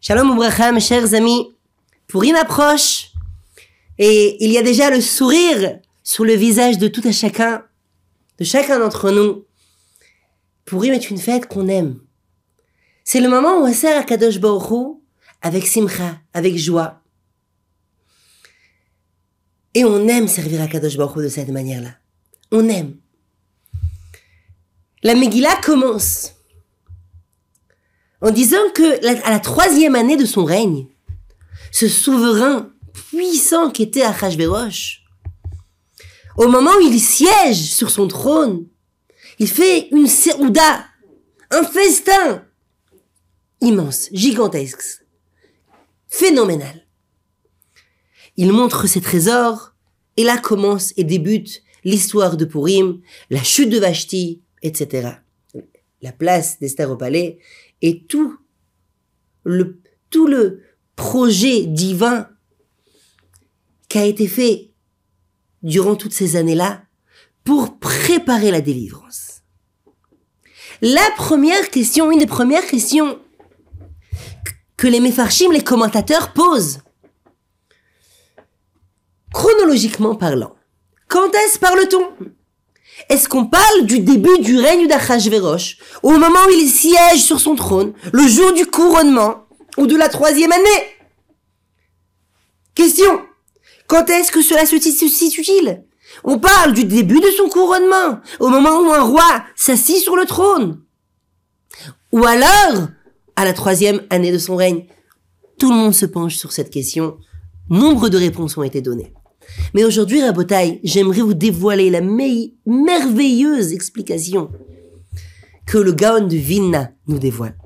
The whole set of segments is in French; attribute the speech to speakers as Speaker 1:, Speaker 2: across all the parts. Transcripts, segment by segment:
Speaker 1: Shalom Oubracham, chers amis. Pourim approche et il y a déjà le sourire sur le visage de tout un chacun, de chacun d'entre nous. Pourim est une fête qu'on aime. C'est le moment où on sert à Kadosh Baruch avec simcha, avec joie. Et on aime servir à Kadosh Baruch de cette manière-là. On aime. La Megillah commence en disant que à la troisième année de son règne, ce souverain puissant qui était Achashverosh, au moment où il siège sur son trône, il fait une serouda, un festin immense, gigantesque, phénoménal. Il montre ses trésors, et là commence et débute l'histoire de Purim, la chute de Vashti, etc. La place d'Esther au palais et tout le, tout le projet divin qui a été fait durant toutes ces années-là pour préparer la délivrance. La première question, une des premières questions que les Mefarchim, les commentateurs posent, chronologiquement parlant, quand est-ce parle-t-on? Est-ce qu'on parle du début du règne d'Achashverosh, au moment où il siège sur son trône, le jour du couronnement, ou de la troisième année? Question. Quand est-ce que cela se situe-t-il? On parle du début de son couronnement, au moment où un roi s'assit sur le trône. Ou alors, à la troisième année de son règne. Tout le monde se penche sur cette question. Nombre de réponses ont été données. Mais aujourd'hui, Rabotai, j'aimerais vous dévoiler la merveilleuse explication que le Gaon de Vilna nous dévoile.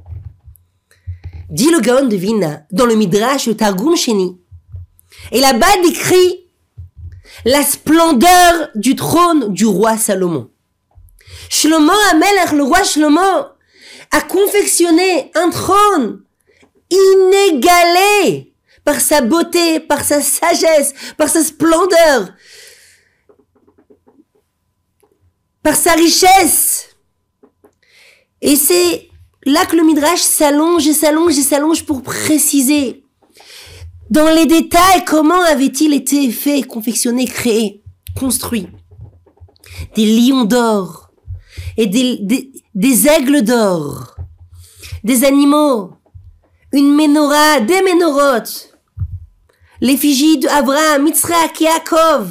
Speaker 1: Dit le Gaon de Vilna dans le Midrash, Targum Sheni. Et là-bas décrit la splendeur du trône du roi Salomon. Shlomo Amelech, le roi Shlomo, a confectionné un trône inégalé par sa beauté, par sa sagesse, par sa splendeur, par sa richesse. Et c'est là que le Midrash s'allonge et s'allonge et s'allonge pour préciser dans les détails comment avait-il été fait, confectionné, créé, construit. Des lions d'or et des, aigles d'or, des animaux, une menorah, des ménorotes, l'effigie d'Abraham, Mitzrayak, Yaakov.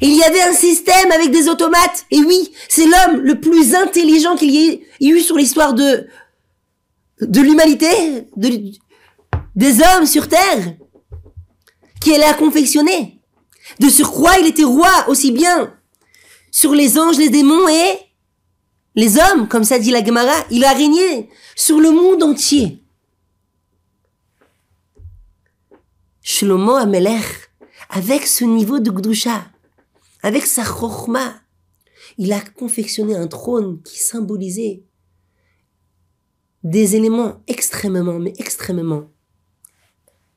Speaker 1: Il y avait un système avec des automates. Et oui, c'est l'homme le plus intelligent qu'il y ait eu sur l'histoire de, de l'humanité, de, des hommes sur Terre, qui allait à confectionner. De surcroît, il était roi aussi bien sur les anges, les démons et les hommes, comme ça dit la Gemara. Il a régné sur le monde entier. Shlomo Amelech, avec ce niveau de Gdusha, avec sa chokhma, il a confectionné un trône qui symbolisait des éléments extrêmement, mais extrêmement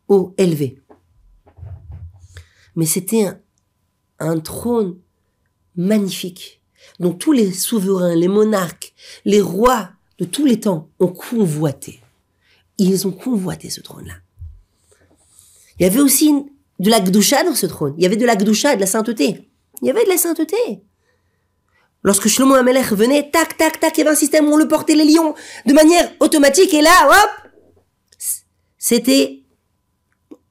Speaker 1: haut, élevés. Mais c'était un trône magnifique, dont tous les souverains, les monarques, les rois de tous les temps ont convoité. Ils ont convoité ce trône-là. Il y avait aussi de la gdoucha dans ce trône. Il y avait de la gdoucha et de la sainteté. Il y avait de la sainteté. Lorsque Shlomo Amelech venait, tac, tac, tac, il y avait un système où on le portait les lions de manière automatique et là, hop, c'était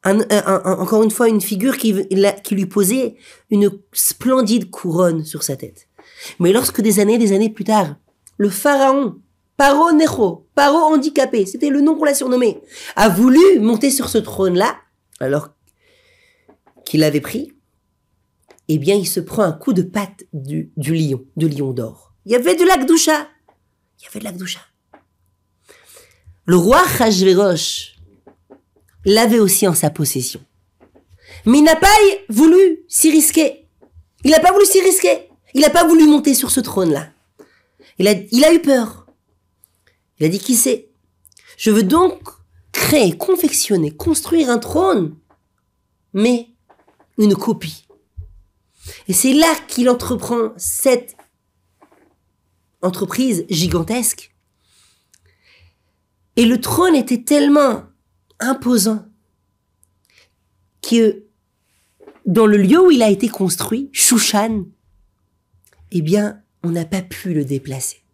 Speaker 1: encore une fois une figure qui, qui lui posait une splendide couronne sur sa tête. Mais lorsque des années, des années plus tard, le pharaon, Paro Necho, Paro handicapé, c'était le nom qu'on l'a surnommé, a voulu monter sur ce trône-là, alors qu'il avait pris, eh bien, il se prend un coup de patte du, lion, du lion d'or. Il y avait de l'Akdoucha. Il y avait de l'Akdoucha. Le roi Hachverosh l'avait aussi en sa possession. Mais il n'a pas voulu s'y risquer. Il n'a pas voulu s'y risquer. Il n'a pas voulu monter sur ce trône-là. Il a, il a eu peur. Il a dit, qui sait Je veux donc créer, confectionner, construire un trône, mais une copie. Et c'est là qu'il entreprend cette entreprise gigantesque Et le trône était tellement imposant que dans le lieu où il a été construit, Shushan, eh bien, on n'a pas pu le déplacer.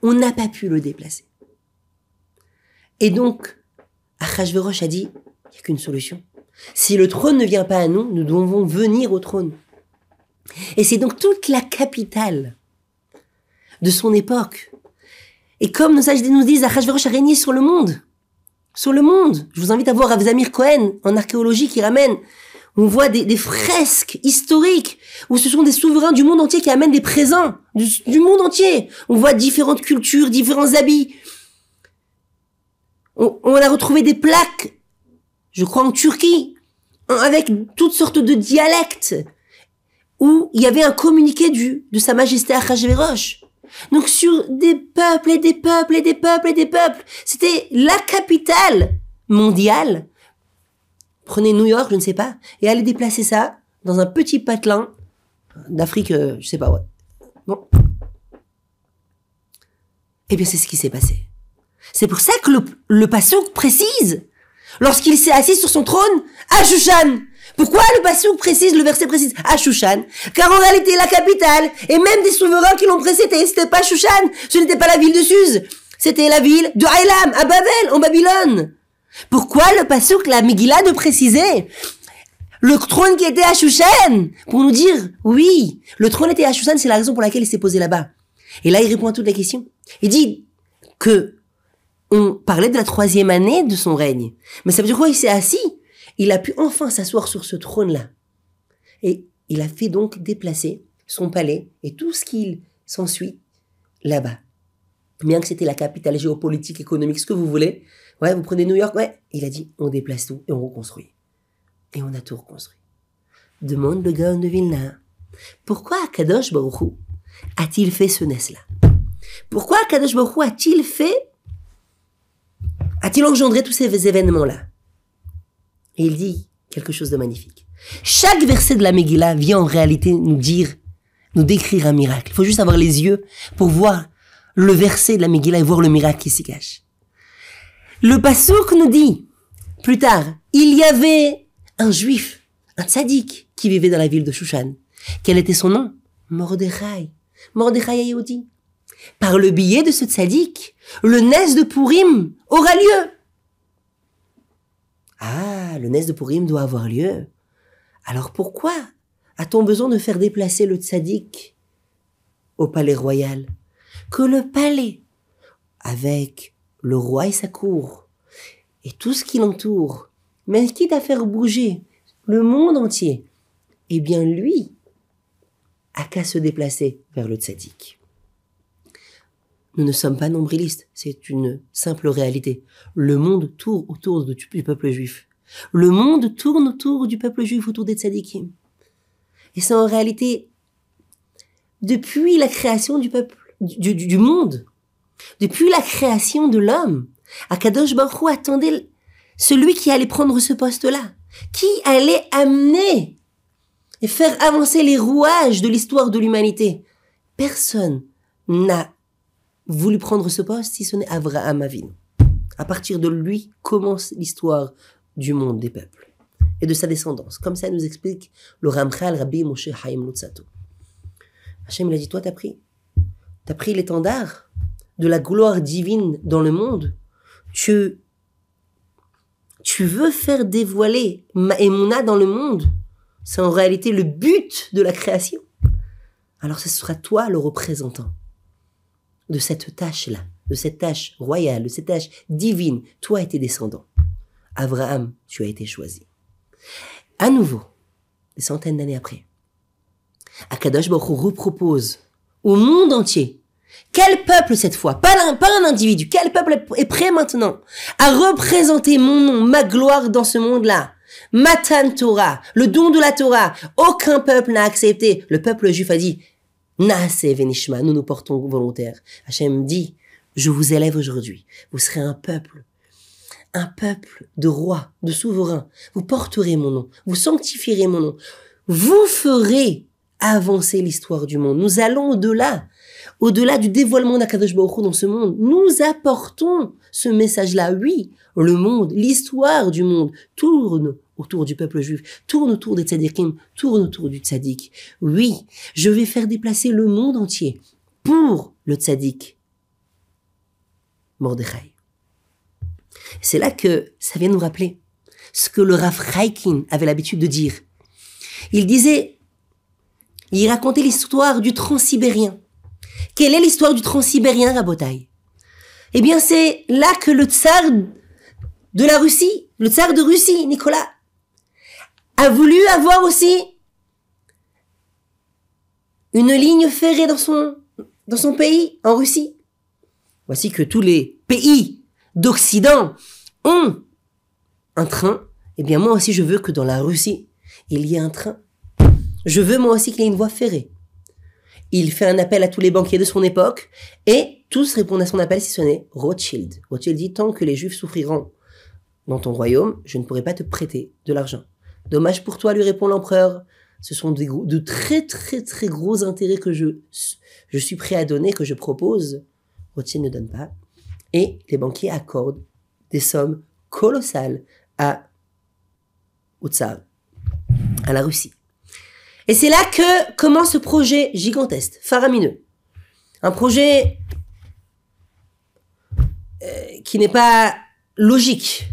Speaker 1: On n'a pas pu le déplacer. Et donc, Achashverosh a dit, il n'y a qu'une solution. Si le trône ne vient pas à nous, nous devons venir au trône. Et c'est donc toute la capitale de son époque. Et comme nos sages nous disent, Achashverosh a régné sur le monde. Sur le monde. Je vous invite à voir Avzamir Cohen en archéologie qui ramène on voit des, fresques historiques où ce sont des souverains du monde entier qui amènent des présents du, monde entier. On voit différentes cultures, différents habits. On, a retrouvé des plaques, je crois en Turquie, avec toutes sortes de dialectes où il y avait un communiqué du, de Sa Majesté Achashverosh. Donc sur des peuples et des peuples et des peuples et des peuples, c'était la capitale mondiale Prenez New York, je ne sais pas, et allez déplacer ça dans un petit patelin d'Afrique, euh, je sais pas, ouais. Bon. Eh bien, c'est ce qui s'est passé. C'est pour ça que le, le précise, lorsqu'il s'est assis sur son trône, à Shushan. Pourquoi le passouk précise, le verset précise, à Shushan Car en réalité, la capitale, et même des souverains qui l'ont précédé, c'était pas Shushan, ce n'était pas la ville de Suse, c'était la ville de Haïlam, à Babel, en Babylone. Pourquoi le Passouk, la Megillah, de préciser le trône qui était à Shushan pour nous dire oui, le trône était à Shushan, c'est la raison pour laquelle il s'est posé là-bas. Et là, il répond à toutes les questions. Il dit que on parlait de la troisième année de son règne. Mais ça veut dire quoi? Il s'est assis. Il a pu enfin s'asseoir sur ce trône-là. Et il a fait donc déplacer son palais et tout ce qu'il s'ensuit là-bas. Bien que c'était la capitale géopolitique, économique, ce que vous voulez, Ouais, vous prenez New York, ouais. Il a dit, on déplace tout et on reconstruit. Et on a tout reconstruit. Demande le Gaon de Vilna. Pourquoi Kadosh Baruchou a-t-il fait ce nest-là Pourquoi Kadosh Baruchou a-t-il fait, a-t-il engendré tous ces événements-là? Et il dit quelque chose de magnifique. Chaque verset de la Megillah vient en réalité nous dire, nous décrire un miracle. Il faut juste avoir les yeux pour voir le verset de la Megillah et voir le miracle qui s'y cache. Le Passouk nous dit, plus tard, il y avait un juif, un tzaddik, qui vivait dans la ville de Shushan. Quel était son nom? Mordechai. Mordechai Ayodi. Par le biais de ce tzaddik, le Nes de Purim aura lieu. Ah, le Nes de Purim doit avoir lieu. Alors pourquoi a-t-on besoin de faire déplacer le tzaddik au palais royal? Que le palais, avec le roi et sa cour, et tout ce qui l'entoure, mais quitte à faire bouger le monde entier, eh bien lui a qu'à se déplacer vers le tzaddik. Nous ne sommes pas nombrilistes, c'est une simple réalité. Le monde tourne autour du peuple juif. Le monde tourne autour du peuple juif, autour des tzaddikim. Et c'est en réalité, depuis la création du peuple, du monde, depuis la création de l'homme, Akadosh Baruch attendait celui qui allait prendre ce poste-là, qui allait amener et faire avancer les rouages de l'histoire de l'humanité. Personne n'a voulu prendre ce poste si ce n'est Avraham Avinu. À partir de lui commence l'histoire du monde des peuples et de sa descendance. Comme ça nous explique le Ramchal Rabbi Moshe Haim Lutzato. Hachem il dit, toi t'as pris, t'as pris l'étendard de la gloire divine dans le monde, tu, tu veux faire dévoiler Maïmouna dans le monde. C'est en réalité le but de la création. Alors ce sera toi le représentant de cette tâche-là, de cette tâche royale, de cette tâche divine. Toi et tes descendants. Abraham, tu as été choisi. À nouveau, des centaines d'années après, Akadosh Baruch repropose au monde entier quel peuple cette fois pas un, pas un individu. Quel peuple est prêt maintenant à représenter mon nom, ma gloire dans ce monde-là? Matan Torah, le don de la Torah. Aucun peuple n'a accepté. Le peuple juif a dit, nous nous portons volontaires. Hachem dit, je vous élève aujourd'hui. Vous serez un peuple. Un peuple de rois, de souverains. Vous porterez mon nom. Vous sanctifierez mon nom. Vous ferez avancer l'histoire du monde. Nous allons au-delà au-delà du dévoilement d'Akadosh Baruch dans ce monde, nous apportons ce message-là. Oui, le monde, l'histoire du monde tourne autour du peuple juif, tourne autour des tzadikim, tourne autour du tzadik. Oui, je vais faire déplacer le monde entier pour le tzadik. Mordechai. C'est là que ça vient nous rappeler ce que le Rav Reikin avait l'habitude de dire. Il disait, il racontait l'histoire du transsibérien. Quelle est l'histoire du transsibérien, Rabotai? Eh bien, c'est là que le tsar de la Russie, le tsar de Russie, Nicolas, a voulu avoir aussi une ligne ferrée dans son, pays, en Russie. Voici que tous les pays d'Occident ont un train. Eh bien, moi aussi, je veux que dans la Russie, il y ait un train. Je veux moi aussi qu'il y ait une voie ferrée. Il fait un appel à tous les banquiers de son époque et tous répondent à son appel si ce n'est Rothschild. Rothschild dit tant que les juifs souffriront dans ton royaume, je ne pourrai pas te prêter de l'argent. Dommage pour toi, lui répond l'empereur. Ce sont de très très très gros intérêts que je, je suis prêt à donner, que je propose. Rothschild ne donne pas. Et les banquiers accordent des sommes colossales à Utsar, à la Russie. Et c'est là que commence ce projet gigantesque, faramineux. Un projet euh, qui n'est pas logique.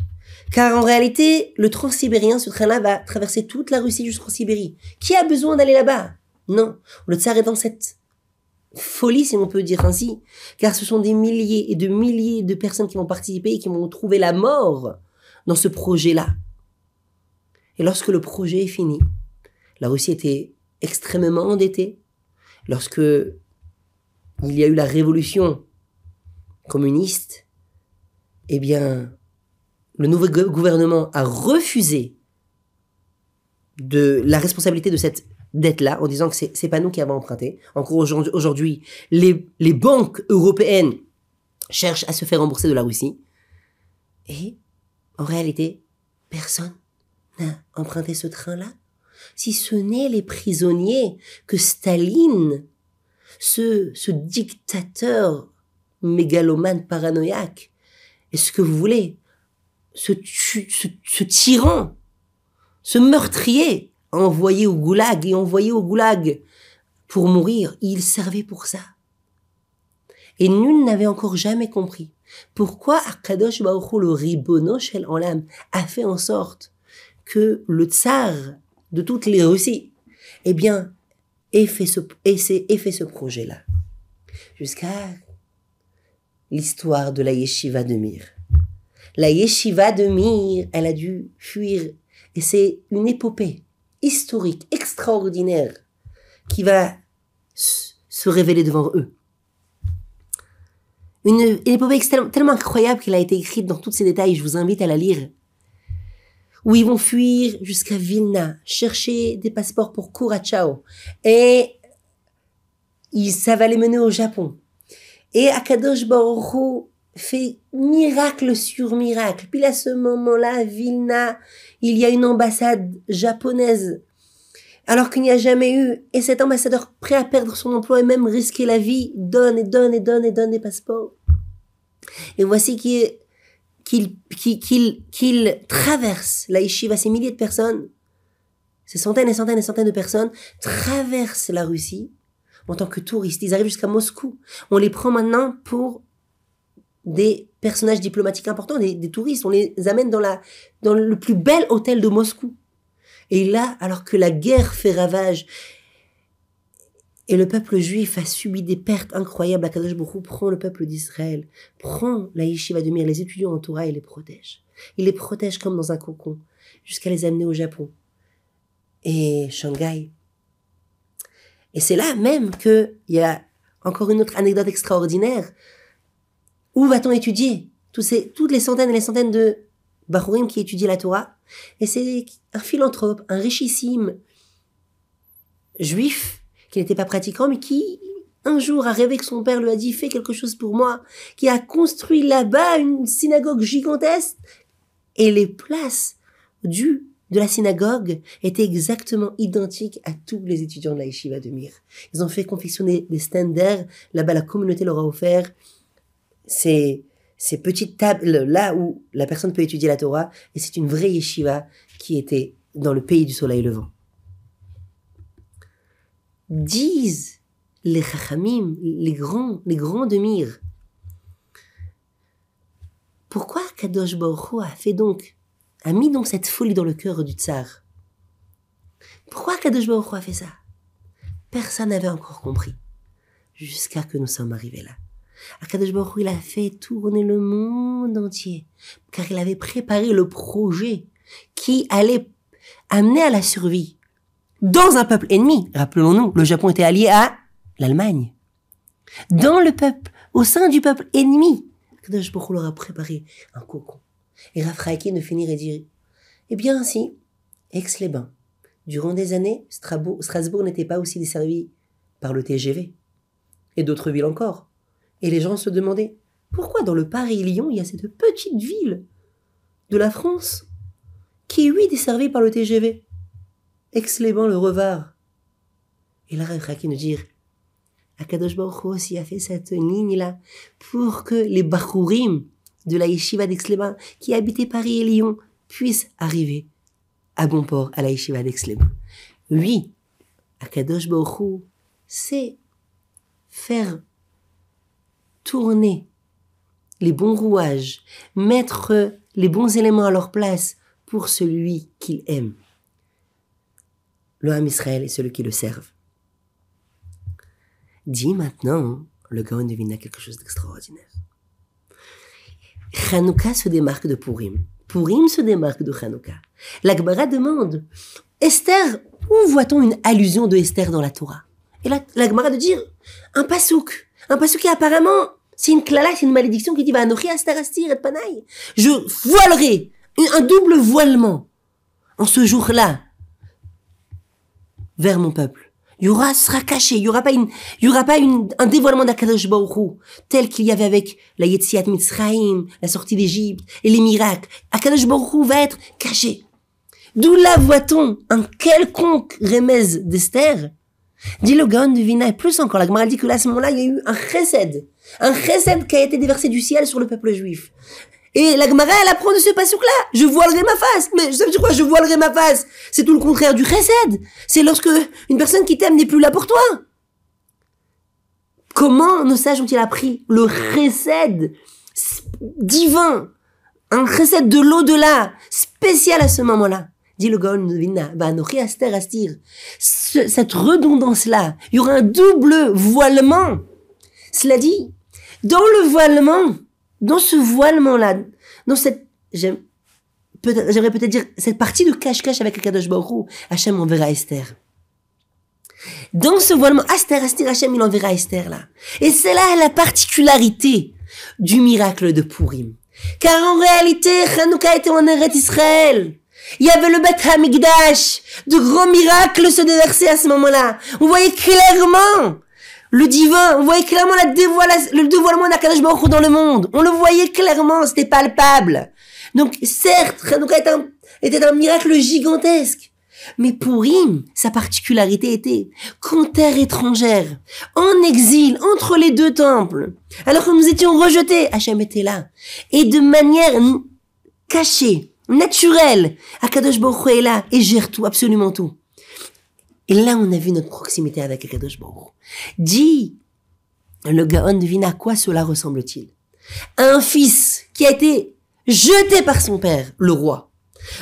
Speaker 1: Car en réalité, le transsibérien, ce train-là, va traverser toute la Russie jusqu'en Sibérie. Qui a besoin d'aller là-bas? Non. Le tsar est dans cette folie, si on peut dire ainsi. Car ce sont des milliers et de milliers de personnes qui vont participer et qui vont trouver la mort dans ce projet-là. Et lorsque le projet est fini, la Russie était extrêmement endettée. Lorsque il y a eu la révolution communiste, eh bien, le nouveau gouvernement a refusé de la responsabilité de cette dette-là en disant que c'est, c'est pas nous qui avons emprunté. Encore aujourd'hui, les, banques européennes cherchent à se faire rembourser de la Russie. Et, en réalité, personne n'a emprunté ce train-là si ce n'est les prisonniers que Staline, ce, ce dictateur mégalomane paranoïaque, est-ce que vous voulez, ce, ce, tyran, ce meurtrier, envoyé au goulag et envoyé au goulag pour mourir, il servait pour ça. Et nul n'avait encore jamais compris pourquoi Akadosh Baruch le ribono shel olam a fait en sorte que le tsar de toutes les Russies, eh bien, ait fait ce, fait ce projet-là. Jusqu'à l'histoire de la yeshiva de Mir. La yeshiva de Mir, elle a dû fuir. Et c'est une épopée historique, extraordinaire, qui va se révéler devant eux. Une, épopée tellement incroyable qu'elle a été écrite dans tous ses détails. Je vous invite à la lire où ils vont fuir jusqu'à Vilna, chercher des passeports pour Kurachao. Et ça va les mener au Japon. Et Akadosh Baruch fait miracle sur miracle. Puis à ce moment-là, à Vilna, il y a une ambassade japonaise. Alors qu'il n'y a jamais eu, et cet ambassadeur prêt à perdre son emploi et même risquer la vie, donne et donne et donne et donne des passeports. Et voici qu'il traverse la yeshiva, ces milliers de personnes, ces centaines et centaines et centaines de personnes traversent la Russie en tant que touristes. Ils arrivent jusqu'à Moscou. On les prend maintenant pour des personnages diplomatiques importants, des, des, touristes. On les amène dans la dans le plus bel hôtel de Moscou. Et là, alors que la guerre fait ravage et le peuple juif a subi des pertes incroyables. Akadosh Baruch prend le peuple d'Israël, prend la yeshiva de Mir, les étudiants en Torah et les protège. Il les protège comme dans un cocon, jusqu'à les amener au Japon et Shanghai. Et c'est là même qu'il y a encore une autre anecdote extraordinaire. Où va-t-on étudier toutes les centaines et les centaines de Bahurim qui étudient la Torah? Et c'est un philanthrope, un richissime juif qui n'était pas pratiquant, mais qui un jour a rêvé que son père lui a dit fais quelque chose pour moi, qui a construit là-bas une synagogue gigantesque et les places du de la synagogue était exactement identique à tous les étudiants de la yeshiva de Mir. Ils ont fait confectionner des standards. Là-bas, la communauté leur a offert ces, petites tables là où la personne peut étudier la Torah. Et c'est une vraie yeshiva qui était dans le pays du soleil levant. Disent les chachamim, les grands, les grands de. Pourquoi Kadosh Baruch a fait donc a mis donc cette folie dans le cœur du tsar? Pourquoi Kadosh Baruch a fait ça? Personne n'avait encore compris. Jusqu'à que nous sommes arrivés là. Akadosh Baruch il a fait tourner le monde entier, car il avait préparé le projet qui allait amener à la survie dans un peuple ennemi. Rappelons-nous, le Japon était allié à l'Allemagne. Dans le peuple, au sein du peuple ennemi, Akadosh Baruch leur a préparé un cocon et Raphaël ne finit et dire Eh bien, si, Aix-les-Bains. Durant des années, Strasbourg, n'était pas aussi desservi par le TGV. Et d'autres villes encore. Et les gens se demandaient pourquoi dans le Paris-Lyon, il y a cette petite ville de la France qui est, oui, desservie par le TGV. Aix-les-Bains, le Revard. Et là, Raphaël nous dit Akadosh Baruch aussi a fait cette ligne-là pour que les Bachurim, de la yeshiva daix qui habitait Paris et Lyon puisse arriver à bon port à la yeshiva daix Oui, Akadosh Baruch c'est faire tourner les bons rouages, mettre les bons éléments à leur place pour celui qu'il aime. Le Ham Israël est celui qui le serve. Dis maintenant, le Gaon devina quelque chose d'extraordinaire. Hanouka se démarque de Purim. Purim se démarque de Hanouka. L'Akbara demande, Esther, où voit-on une allusion de Esther dans la Torah? Et l'Akbara de dire, un pasouk. Un pasouk qui apparemment, c'est une klala, c'est une malédiction qui dit, va Esther Astir et Panaï. Je voilerai, un double voilement, en ce jour-là, vers mon peuple. Il y aura, sera caché. Il y aura pas une, il y aura pas une, un dévoilement d'Akadosh Baruch tel qu'il y avait avec la Yetziat Mitzrayim, la sortie d'Égypte et les miracles. Akadosh Baruch va être caché. D'où là voit-on un quelconque remèze d'Esther? Dit le Gaon de Vina, et plus encore, la Gemara dit que là, à ce moment-là, il y a eu un chesed. Un chesed qui a été déversé du ciel sur le peuple juif. Et la Gemara, elle apprend de ce pasouk-là. Je voilerai ma face. Mais ça veut dire quoi Je voilerai ma face? C'est tout le contraire du chesed. C'est lorsque une personne qui t'aime n'est plus là pour toi. Comment nos sages ont-ils appris le chesed divin? Un chesed de l'au-delà, spécial à ce moment-là. Dit le Gaon de Vinna, bah, aster astir. Cette redondance-là, il y aura un double voilement. Cela dit, dans le voilement, dans ce voilement-là, dans cette, j'aimerais peut-être dire, cette partie de cache-cache avec Akadosh Baruch Hachem enverra Esther. Dans ce voilement, Esther, Esther, Hachem, il enverra Esther là. Et c'est là la particularité du miracle de Purim. Car en réalité, Hanouka était en Eretz Israël. Il y avait le Beth Hamikdash. De grands miracles se déversaient à ce moment-là. On voyait clairement le divin, on voyait clairement la le dévoilement d'Akadosh Baruch dans le monde. On le voyait clairement, c'était palpable. Donc, certes, Hanouka était un, était un miracle gigantesque. Mais pour Purim, sa particularité était qu'en terre étrangère, en exil, entre les deux temples, alors que nous étions rejetés, Hachem était là. Et de manière cachée, naturelle, Akadosh Baruch est là et gère tout, absolument tout. Et là, on a vu notre proximité avec Akadosh Baruch. Dis, le Gaon devine à quoi cela ressemble-t-il Un fils qui a été jeté par son père, le roi.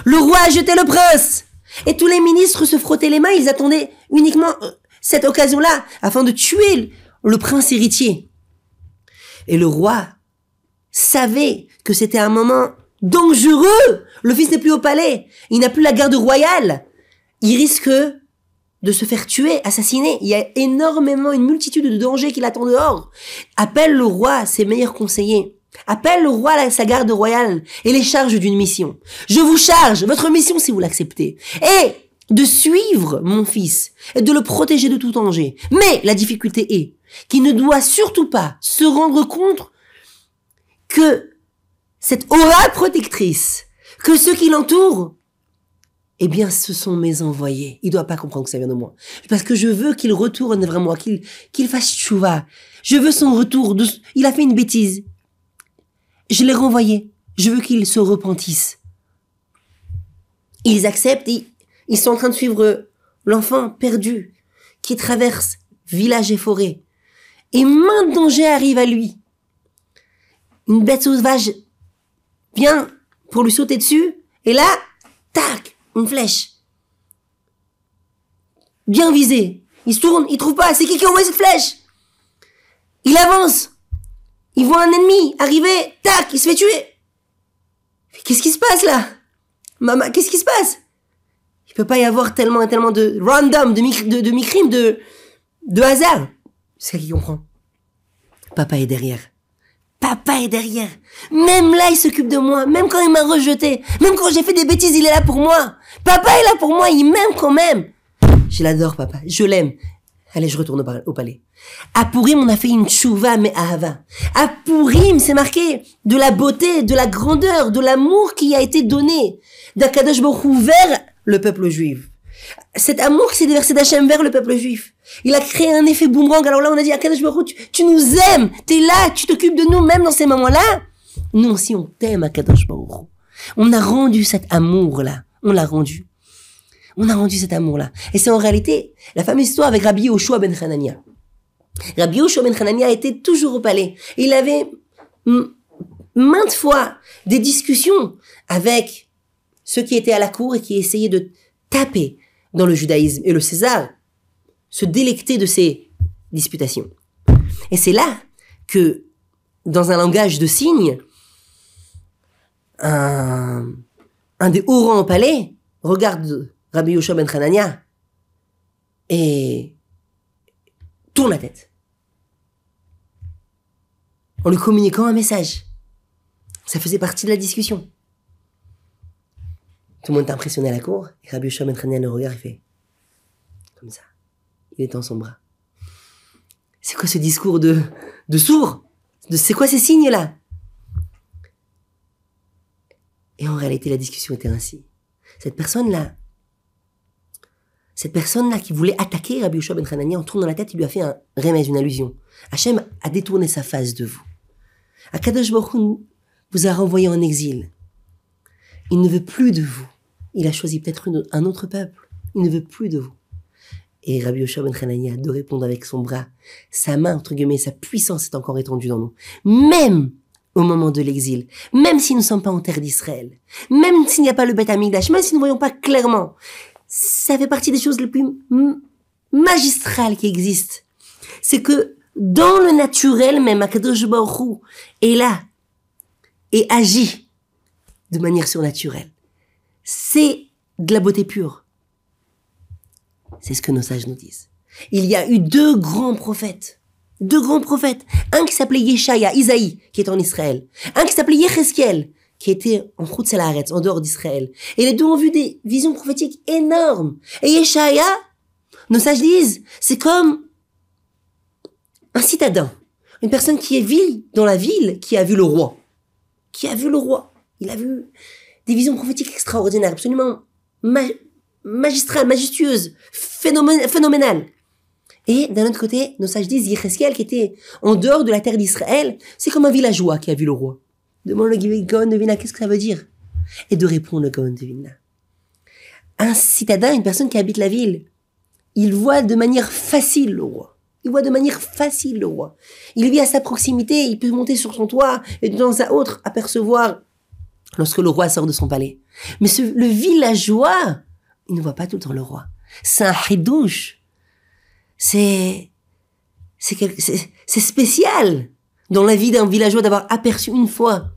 Speaker 1: Le roi a jeté le prince. Et tous les ministres se frottaient les mains, ils attendaient uniquement euh, cette occasion-là afin de tuer le prince héritier. Et le roi savait que c'était un moment dangereux. Le fils n'est plus au palais. Il n'a plus la garde royale. Il risque de se faire tuer, assassiner. Il y a énormément, une multitude de dangers qui l'attendent dehors. Appelle le roi ses meilleurs conseillers. Appelle le roi sa garde royale et les charge d'une mission. Je vous charge votre mission si vous l'acceptez. Et de suivre mon fils et de le protéger de tout danger. Mais la difficulté est qu'il ne doit surtout pas se rendre compte que cette aura protectrice, que ceux qui l'entourent eh bien, ce sont mes envoyés. Il doit pas comprendre que ça vient de moi. Parce que je veux qu'il retourne vers moi, qu'il, qu'il fasse chouva. Je veux son retour. Il a fait une bêtise. Je l'ai renvoyé. Je veux qu'il se repentisse. Ils acceptent, ils, ils sont en train de suivre l'enfant perdu qui traverse village et forêt. Et main danger arrive à lui. Une bête sauvage vient pour lui sauter dessus. Et là, tac, une flèche. Bien visé. Il se tourne, il trouve pas. C'est qui qui a envoyé cette flèche? Il avance. Il voit un ennemi arriver. Tac, il se fait tuer. Qu'est-ce qui se passe là? Maman, qu'est-ce qui se passe? Il peut pas y avoir tellement et tellement de random, de mi de, de, de, hasard. C'est qui comprend. Papa est derrière. Papa est derrière. Même là, il s'occupe de moi. Même quand il m'a rejeté. Même quand j'ai fait des bêtises, il est là pour moi. Papa est là pour moi. Il m'aime quand même. Je l'adore, papa. Je l'aime. Allez, je retourne au palais. À Purim, on a fait une chouva, mais Ahava. À Purim, c'est marqué de la beauté, de la grandeur, de l'amour qui a été donné d'Akadosh Baruch vers le peuple juif. Cet amour qui s'est déversé d'Hachem vers le peuple juif. Il a créé un effet boomerang. Alors là, on a dit, Akadosh Baruch tu, tu nous aimes, t'es là, tu t'occupes de nous, même dans ces moments-là. Nous aussi, on t'aime, Akadosh Baruch On a rendu cet amour-là. On l'a rendu. On a rendu cet amour-là. Et c'est en réalité la fameuse histoire avec Rabbi Yoshua ben Hanania. Rabbi Yoshua ben Hanania était toujours au palais. Il avait maintes fois des discussions avec ceux qui étaient à la cour et qui essayaient de taper dans le judaïsme. Et le César se délectait de ces disputations. Et c'est là que, dans un langage de signes, un, des hauts rangs au palais regarde Rabbi Yoshua ben Hanania et tourne la tête en lui communiquant un message. Ça faisait partie de la discussion. Tout le monde est impressionné à la cour et Rabbi Yoshua ben le regarde et fait comme ça. Il dans son bras. C'est quoi ce discours de, de sourd? C'est quoi ces signes-là Et en réalité, la discussion était ainsi. Cette personne-là cette personne-là qui voulait attaquer Rabbi Yoshua ben en tournant la tête, il lui a fait un remède, une allusion. Hachem a détourné sa face de vous. Akadosh Baruch vous a renvoyé en exil. Il ne veut plus de vous. Il a choisi peut-être un autre peuple. Il ne veut plus de vous. Et Rabbi Yoshua ben Hanania de répondre avec son bras. Sa main, entre guillemets, sa puissance est encore étendue dans nous. Même au moment de l'exil, même si nous ne sommes pas en terre d'Israël, même s'il n'y a pas le Beth Amigdash, même si nous ne voyons pas clairement, ça fait partie des choses les plus magistrales qui existent. C'est que dans le naturel même, Akadosh Baruch est là et agit de manière surnaturelle. C'est de la beauté pure. C'est ce que nos sages nous disent. Il y a eu deux grands prophètes. Deux grands prophètes. Un qui s'appelait Yeshaya, Isaïe, qui est en Israël. Un qui s'appelait Yecheskel, qui était en route Salaretz, en dehors d'Israël. Et les deux ont vu des visions prophétiques énormes. Et Yeshaya, nos sages disent, c'est comme un citadin. Une personne qui est ville dans la ville, qui a vu le roi. Qui a vu le roi. Il a vu des visions prophétiques extraordinaires, absolument magistrales, majestueuses, phénoménales. Et d'un autre côté, nos sages disent, Yecheskel, qui était en dehors de la terre d'Israël, c'est comme un villageois qui a vu le roi. Demande le Gaon de qu'est-ce que ça veut dire? Et de répondre le Gaon de. Un citadin, une personne qui habite la ville, il voit de manière facile le roi. Il voit de manière facile le roi. Il vit à sa proximité, il peut monter sur son toit et de temps à autre apercevoir lorsque le roi sort de son palais. Mais le villageois, il ne voit pas tout le temps le roi. C'est un hidouche. C'est, c'est spécial dans la vie d'un villageois d'avoir aperçu une fois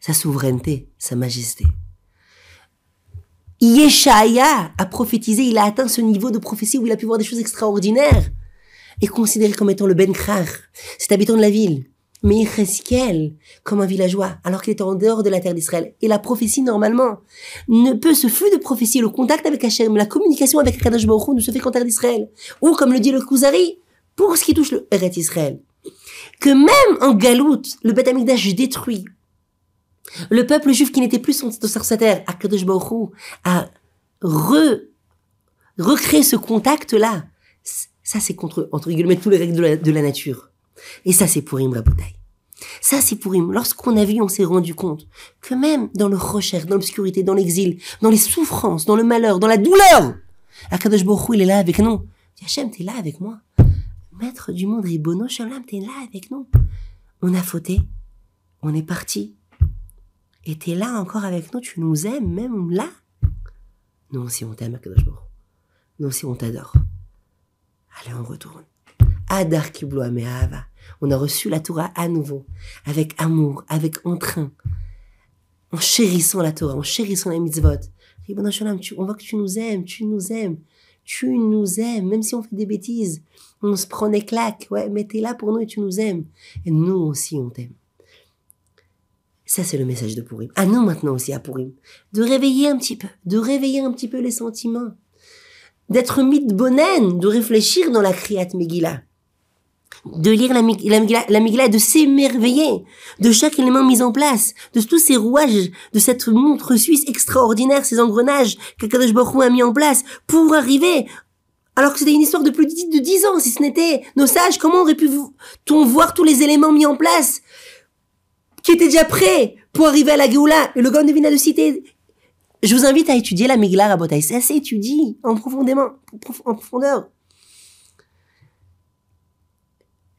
Speaker 1: sa souveraineté, sa majesté. Yeshaya a prophétisé, il a atteint ce niveau de prophétie où il a pu voir des choses extraordinaires et considéré comme étant le Ben Krar, cet habitant de la ville. Mais Yecheskel, comme un villageois, alors qu'il était en dehors de la terre d'Israël. Et la prophétie, normalement, ne peut, ce flux de prophétie, le contact avec Hachem, la communication avec Kadosh Baruch ne se fait qu'en terre d'Israël. Ou, comme le dit le Kuzari, pour ce qui touche le Eret Israël. Que même en Galoute, le Beth Amikdash détruit, Le peuple juif qui n'était plus sur sa terre, Akadosh Baruch a re, recréé ce contact-là. Ça, c'est contre, entre guillemets, tous les règles de la, nature. Et ça, c'est pour Imra Ça, c'est pour Im. Lorsqu'on a vu, on s'est rendu compte que même dans le recherche, dans l'obscurité, dans l'exil, dans les souffrances, dans le malheur, dans la douleur, Akadosh Baruch il est là avec nous. Hachem, t'es là avec moi. Maître du monde, Ribono Shalom, t'es là avec nous. On a fauté. On est parti. Et t'es là encore avec nous, tu nous aimes même là. Nous aussi on t'aime, Akadosh Nous aussi on t'adore. Allez, on retourne. On a reçu la Torah à nouveau, avec amour, avec entrain, en chérissant la Torah, en chérissant les mitzvot. on voit que tu nous aimes, tu nous aimes, tu nous aimes, même si on fait des bêtises, on se prend des claques, ouais, mais t'es là pour nous et tu nous aimes. Et nous aussi, on t'aime. Ça, c'est le message de Purim. À nous maintenant aussi, à Purim. De réveiller un petit peu, de réveiller un petit peu les sentiments. D'être bonen, de réfléchir dans la Kriyat Megillah. De lire la, la, Megillah, de s'émerveiller de chaque élément mis en place, de tous ces rouages, de cette montre suisse extraordinaire, ces engrenages qu'Akadosh Baruch a mis en place pour arriver alors que c'était une histoire de plus de dix ans, si ce n'était nos sages, comment aurait pu-on voir tous les éléments mis en place qui étaient déjà prêts pour arriver à la Géoula? Et le Gaon de de citer Je vous invite à étudier la Megillah Rabotai. Ça s'étudie en en profondeur.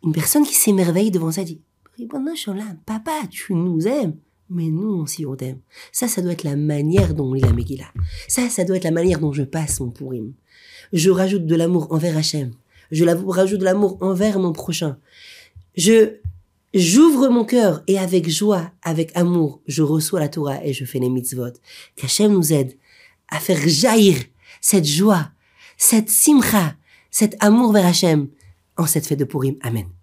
Speaker 1: Une personne qui s'émerveille devant ça dit Papa, tu nous aimes. Mais nous aussi on t'aime. Ça, ça doit être la manière dont on lit la Megillah. Ça, ça doit être la manière dont je passe mon Purim je rajoute de l'amour envers Hachem. Je rajoute de l'amour envers mon prochain. Je, j'ouvre mon cœur et avec joie, avec amour, je reçois la Torah et je fais les mitzvot. Qu'Hachem nous aide à faire jaillir cette joie, cette simcha, cet amour vers Hachem en cette fête de Purim. Amen.